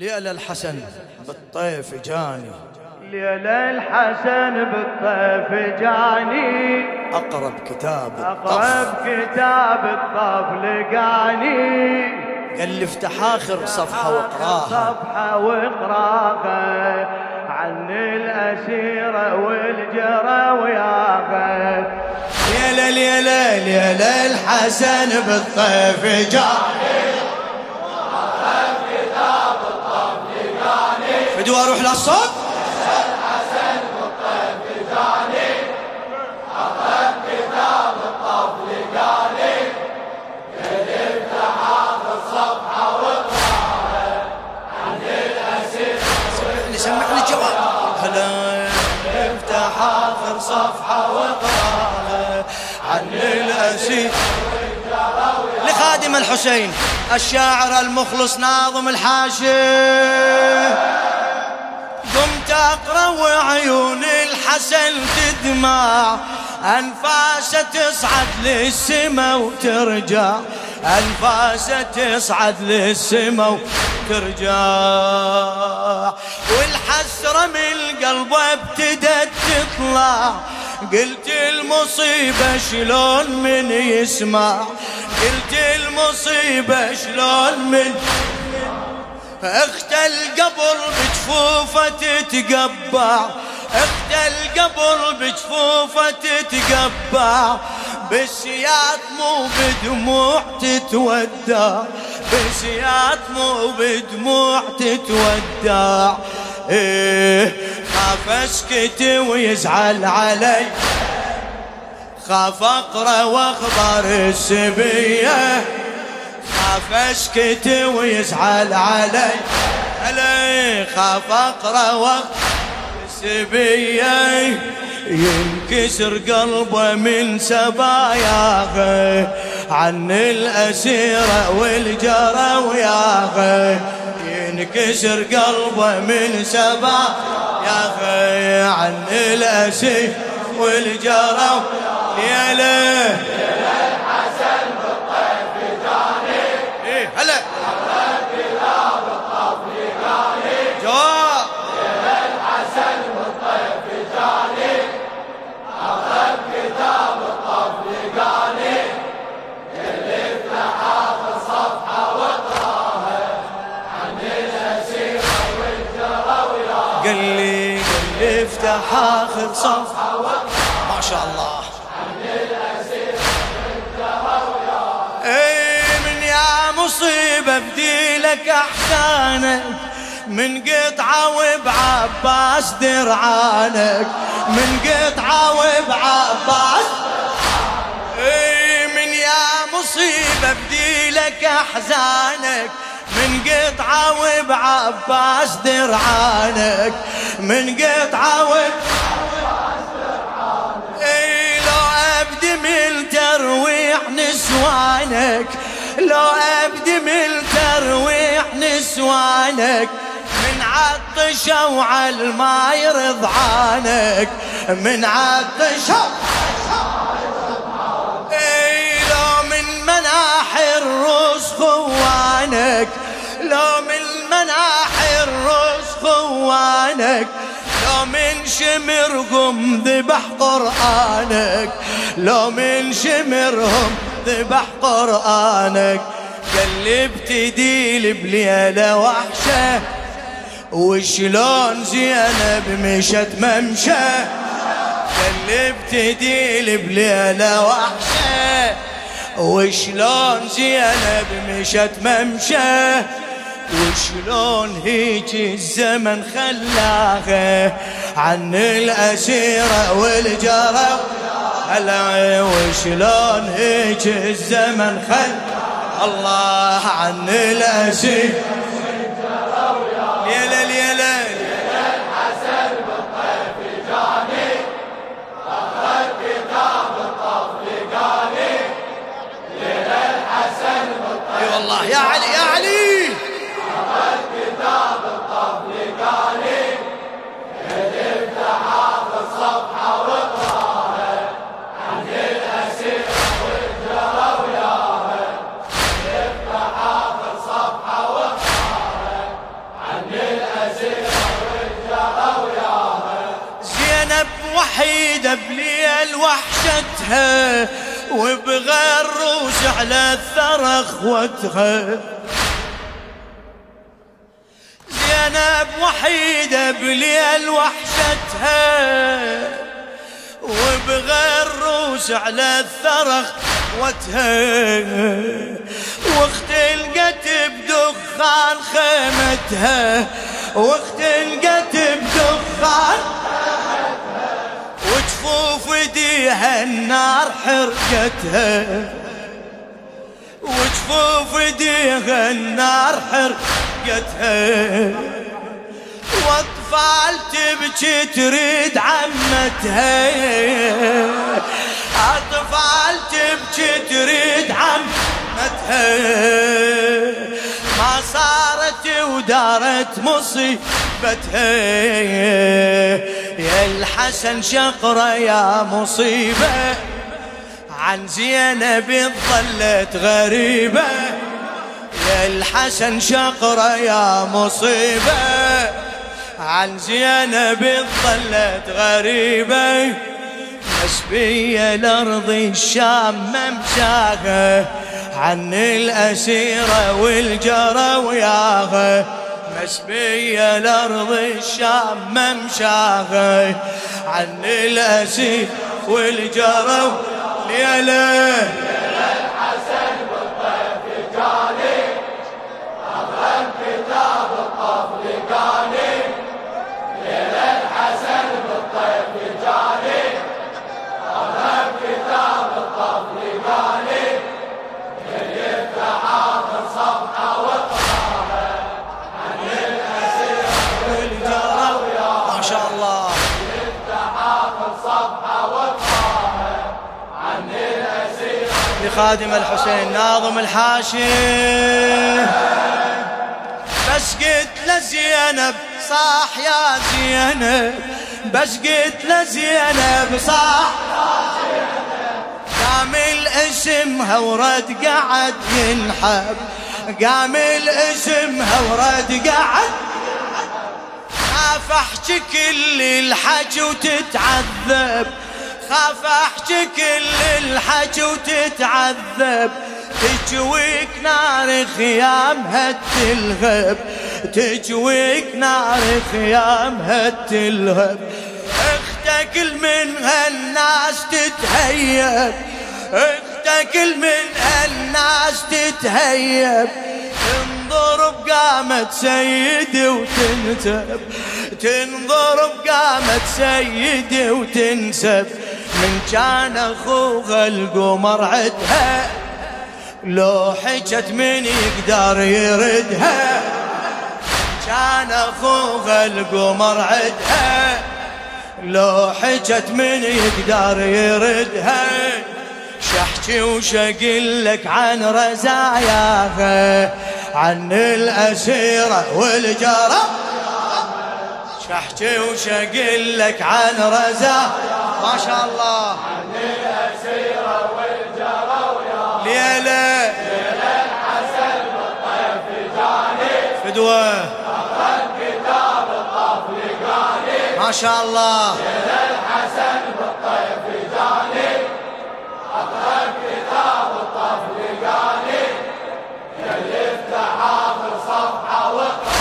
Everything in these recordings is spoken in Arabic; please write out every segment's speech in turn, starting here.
ليلى الحسن بالطيف جاني. ليلى الحسن بالطيف جاني. أقرب كتاب أقرب كتاب الطف لقاني. قال لي افتح آخر صفحة واقراها صفحة واقراها عن الأسيرة والجرى وياها. ليلى ليلى ليلى الحسن بالطيف جاني. فدوا أروح للصوت. سمعني سمعني الجواب. هلا. افتح اخر صفحه واقراها عن لخادم الحسين الشاعر المخلص ناظم الحاشي. اقرا وعيون الحسن تدمع. انفاسه تصعد للسما وترجع. انفاسه تصعد للسما وترجع. والحسرة من قلبه ابتدت تطلع. قلت المصيبة شلون من يسمع؟ قلت المصيبة شلون من اخت القبر بجفوفة تتقبع. اخت القبر بجفوفة تتقبع. بالسياط مو بدموع تتودع. بالسياط مو بدموع تتودع. إيه خاف اسكت ويزعل علي. خاف اقرأ واخبر السبية. خاف اسكت ويزعل علي. علي خاف أقرأ وقت سبية. ينكسر قلبه من سباياه عن الأسيرة والجرى وياه ينكسر قلبه من سباياه عن الأسيرة والجرى يا صفحه ما شاء الله. اي من يا مصيبة بديلك أحسانك من قطعة وبعباس درعانك. من قطعة وبعباس. اي من يا مصيبة بديلك أحزانك من قطعة وبعباس درعانك. من قطعة وبعباس من ترويح نسوانك. لو أبدي من ترويح نسوانك من عطشوا على الماي رضعانك. من عطشوا اي لو من مناحي الروس خوانك. لو من مناحي الروس خوانك. شمرهم ذبح قرآنك. لو من شمرهم ذبح قرآنك. قلبت ديل بليلة وحشة. وشلون زينب مشت ممشى. قلبت ديل بليلة وحشة. وشلون زينب مشت ممشى. وشلون هيك الزمن خلاها عن الأسيرة والجرى هلا وشلون هيك الزمن خل الله عن الأسيرة والله يا علي يا علي. على الثرى اخوتها زينب وحيدة بليل وحشتها وبغير روس على الثرى اخوتها واخت القت بدخان خيمتها واخت القت بدخان وجفوف ايديها النار حرقتها. وجفوف ايديها النار حرقتها واطفال تبكي تريد عمتها. اطفال تبكي تريد عمتها. ما صارت ودارت مصيبتها. يا الحسن شقرة يا مصيبة. عن زينب ظلت غريبة. يا الحسن شقرة يا مصيبة. عن زينب ظلت غريبة. مسبية الأرض الشام ممشاها عن الأسيرة والجرى وياها مسبية الأرض الشام ممشاها عن الأسير والجرى ليلة الحسن لخادم الحسين ناظم الحاشي بس قلت لزينب صاح يا زينب. بس قلت لزينب صاح قام الاسمها ورد قعد ينحب. قام الاسمها ورد قعد خاف احكي كل الحكي وتتعذب. خاف احكي كل الحكي وتتعذب. تجويك نار خيامها تلهب. تجويك نار خيامها تلهب. أختك من هالناس تتهيب. أختك من هالناس تتهيب. تنظر بقامة سيدي وتنسب. تنظر بقامة سيدي وتنسب. من كان اخوها القمر عدها لو حجت من يقدر يردها. كان اخوها القمر عدها لو حجت من يقدر يردها. شحكي وشقل لك عن رزاياها عن الأسيرة والجرى شحكي وشقل لك عن رزا ما شاء الله. عن الأسيرة والجرى ويا ليلة الحسن بالطيف جاني فدوة. أخذ كتاب الطفل قاني ما شاء الله. الحسن بالطيف جاني أخذ كتاب الطفل قاني اللي يفتح آخر صفحة واقراها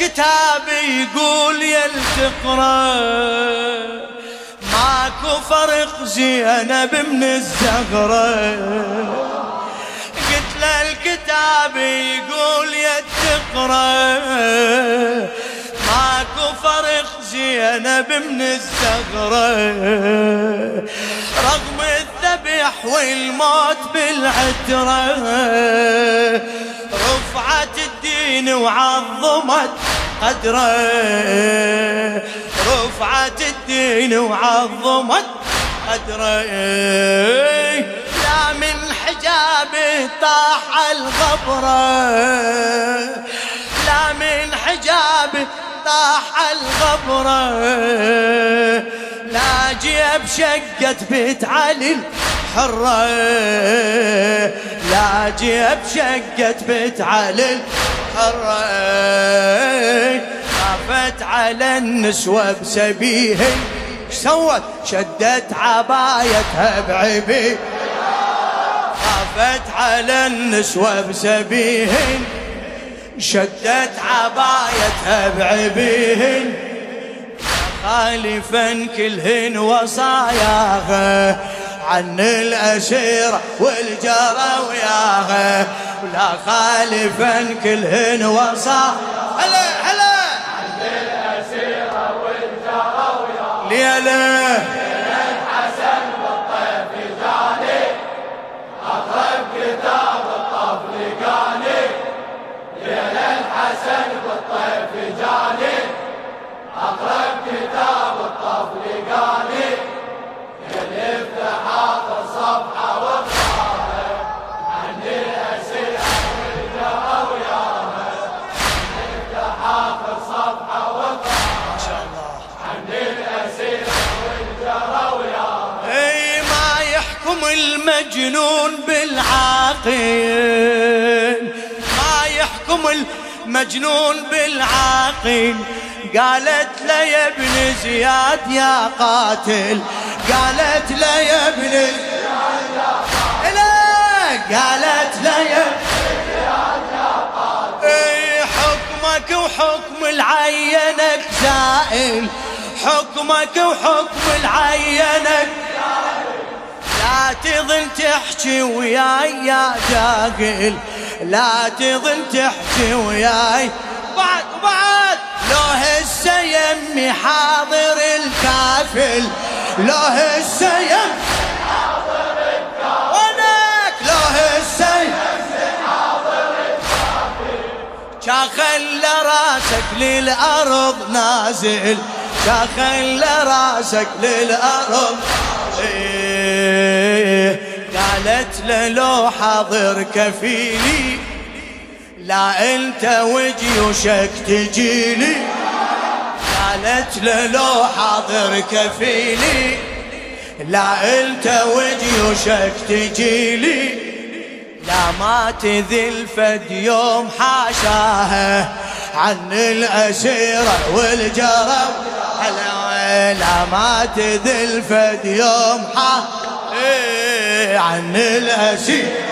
الكتاب يقول يلتقرا ماكو فرق زينب من الزغرة قلت له الكتاب يقول يتقرا ماكو فرق زينب من الزغرة رغم الذبح والموت بالعترة رفعت الدين وعظمت قدره. رفعت الدين وعظمت قدره. لا من حجاب طاح الغبره لا من حجاب طاح الغبره لا جيب شقة بيت علي الحرة. لا جيب شقة بيت علي الحرة. خافت على النسوة بسبيهن سوت؟ شدت عبايتها بعبي خافت على النسوة بسبيهن شدت عبايتها بعبيهن خالفا كلهن وصاياها عن الأسيرة والجرى وياها ولا خالفا كلهن وصاياها هلا هلا. عن الأسيرة والجرى وياها ليلة المجنون بالعاقل. ما يحكم المجنون بالعاقل؟ قالت له يا ابن زياد يا قاتل. قالت له يا ابن زياد يا قاتل. قالت له يا حكمك وحكم العينك زائل. حكمك وحكم العينك لا تظل تحكي وياي يا جاهل لا تظل تحكي وياي. بعد بعد. لو هسه يمي حاضر الكافل. لو هسه يمي حاضر الكافل. حاضر الكافل. شاخل راسك للأرض نازل. شاخل راسك للأرض قالت له لو حاضر كفيلي لا انت وجيوشك تجيلي. قالت له لو حاضر كفيلي لا انت وجيوشك تجيلي. لا ما تذل فد يوم حاشاها عن الأسيرة والجرب لا ما تذل فد يوم حاشاها عن الأسير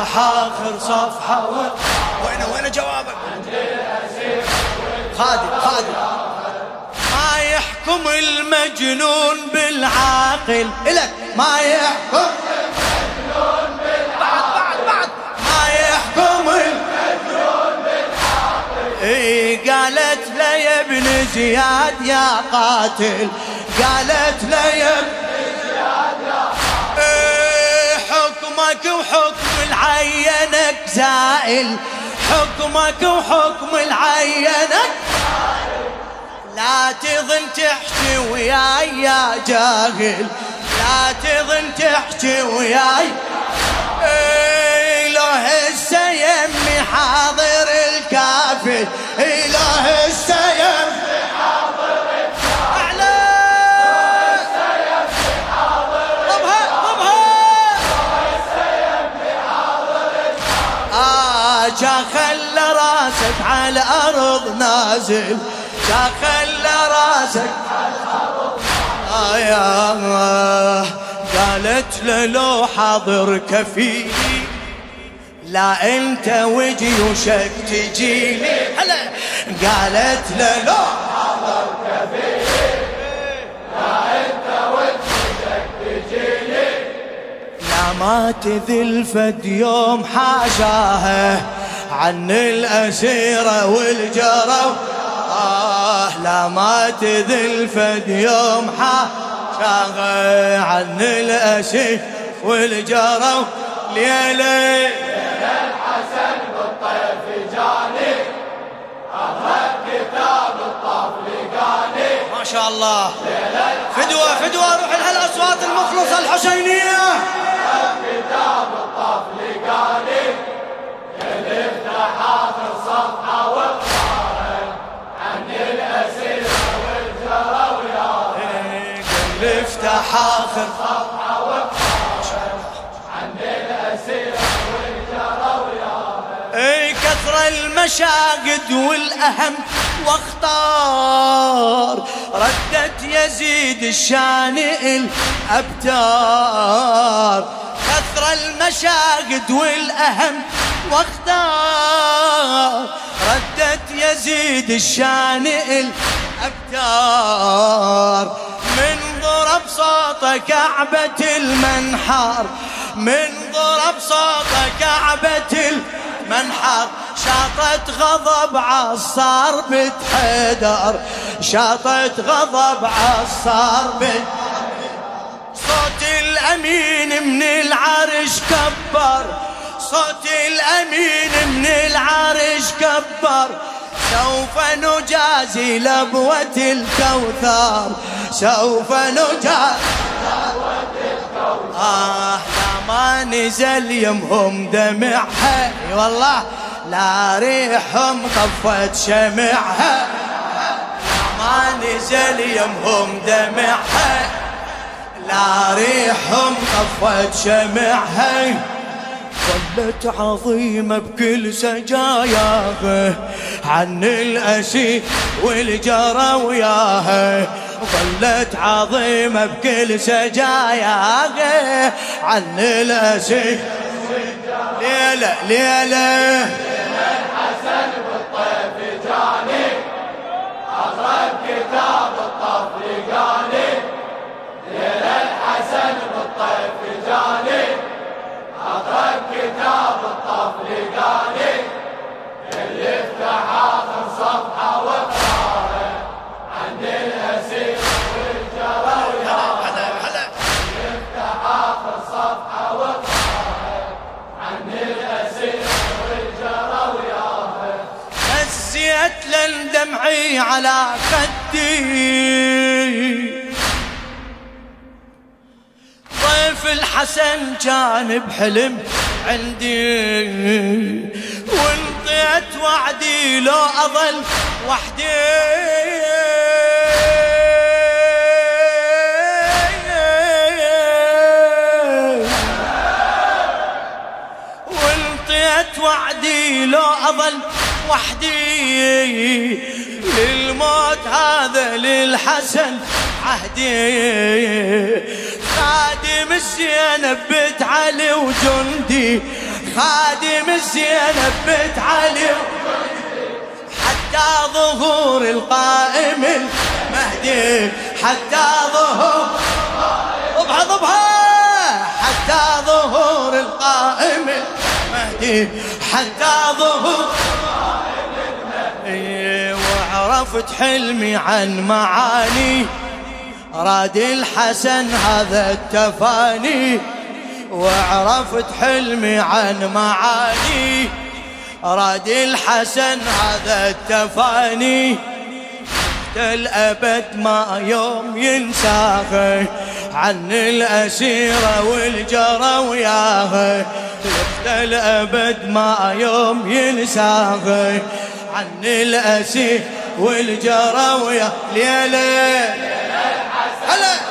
افتح آخر صفحة. وين وين جوابك؟ خادم خادم. ما يحكم المجنون بالعاقل. إلك. ما يحكم المجنون بعد بعد بعد. ما يحكم المجنون بالعاقل. قالت له يا ابن زياد يا قاتل. قالت له يا ابن حكمك وحكم العينك. زائل. حكمك وحكم العينك. لا تظن تحكي وياي يا جاهل. لا تظن تحكي وياي نازل خل راسك آه يا قالت له لو حاضر كفيلي لا أنت وجيوشك تجيني هلا قالت له لو حاضر كفيلي لا أنت وجيوشك تجيني لا ما تذل فد يوم حاشاها عن الأسيرة والجرى. آه لا ما تذل فد يوم حاشاها عن الأسيرة والجروا ليلة الحسن بالطيف جاني كتاب ما شاء الله. فدوة فدوة روح لها الأصوات المخلصة الحسينية. آخر. صفحة عن الأسير كثر المشاقد والأهم واختار ردت يزيد الشان الأبتار. كثر المشاقد والأهم واختار ردت يزيد الشان الأبتار. من ضرب صوت كعبة المنحر. من ضرب صوت كعبة المنحر. شاطت غضب عصار بتحدر. شاطت غضب عصار بت صوت الأمين من العرش كبر. صوت الأمين من العرش كبر. سوف نجازي لبوة الكوثر. سوف نجازي آه لا ما نزل يمهم دمعها. أي والله لا ريحهم طفت شمعها. ما نزل يمهم دمعها. لا ريحهم طفت شمعها. ظلت عظيمة بكل سجاياها عن الأسي والجرى وياها ظلت عظيمة بكل سجاياها عن الأسي ليلة ليلة. الحسن كان بحلم عندي وانطيت وعدي لو أظل وحدي. وعدي لو أظل وحدي. للموت هذا للحسن عهدي. خادم الزينب بنت علي وجندي خادم الزينب بنت علي حتى ظهور القائم المهدي حتى ظهور ضبها ضبها حتى ظهور القائم المهدي حتى ظهور وعرفت حلمي عن معاني راد الحسن هذا التفاني وعرفت حلمي عن معاني. راد الحسن هذا التفاني الأبد ما يوم ينساها عن الأسيرة والجرى وياها لفت الأبد ما يوم ينساها عن الأسير والجرى ويا ليلة هلا هلا.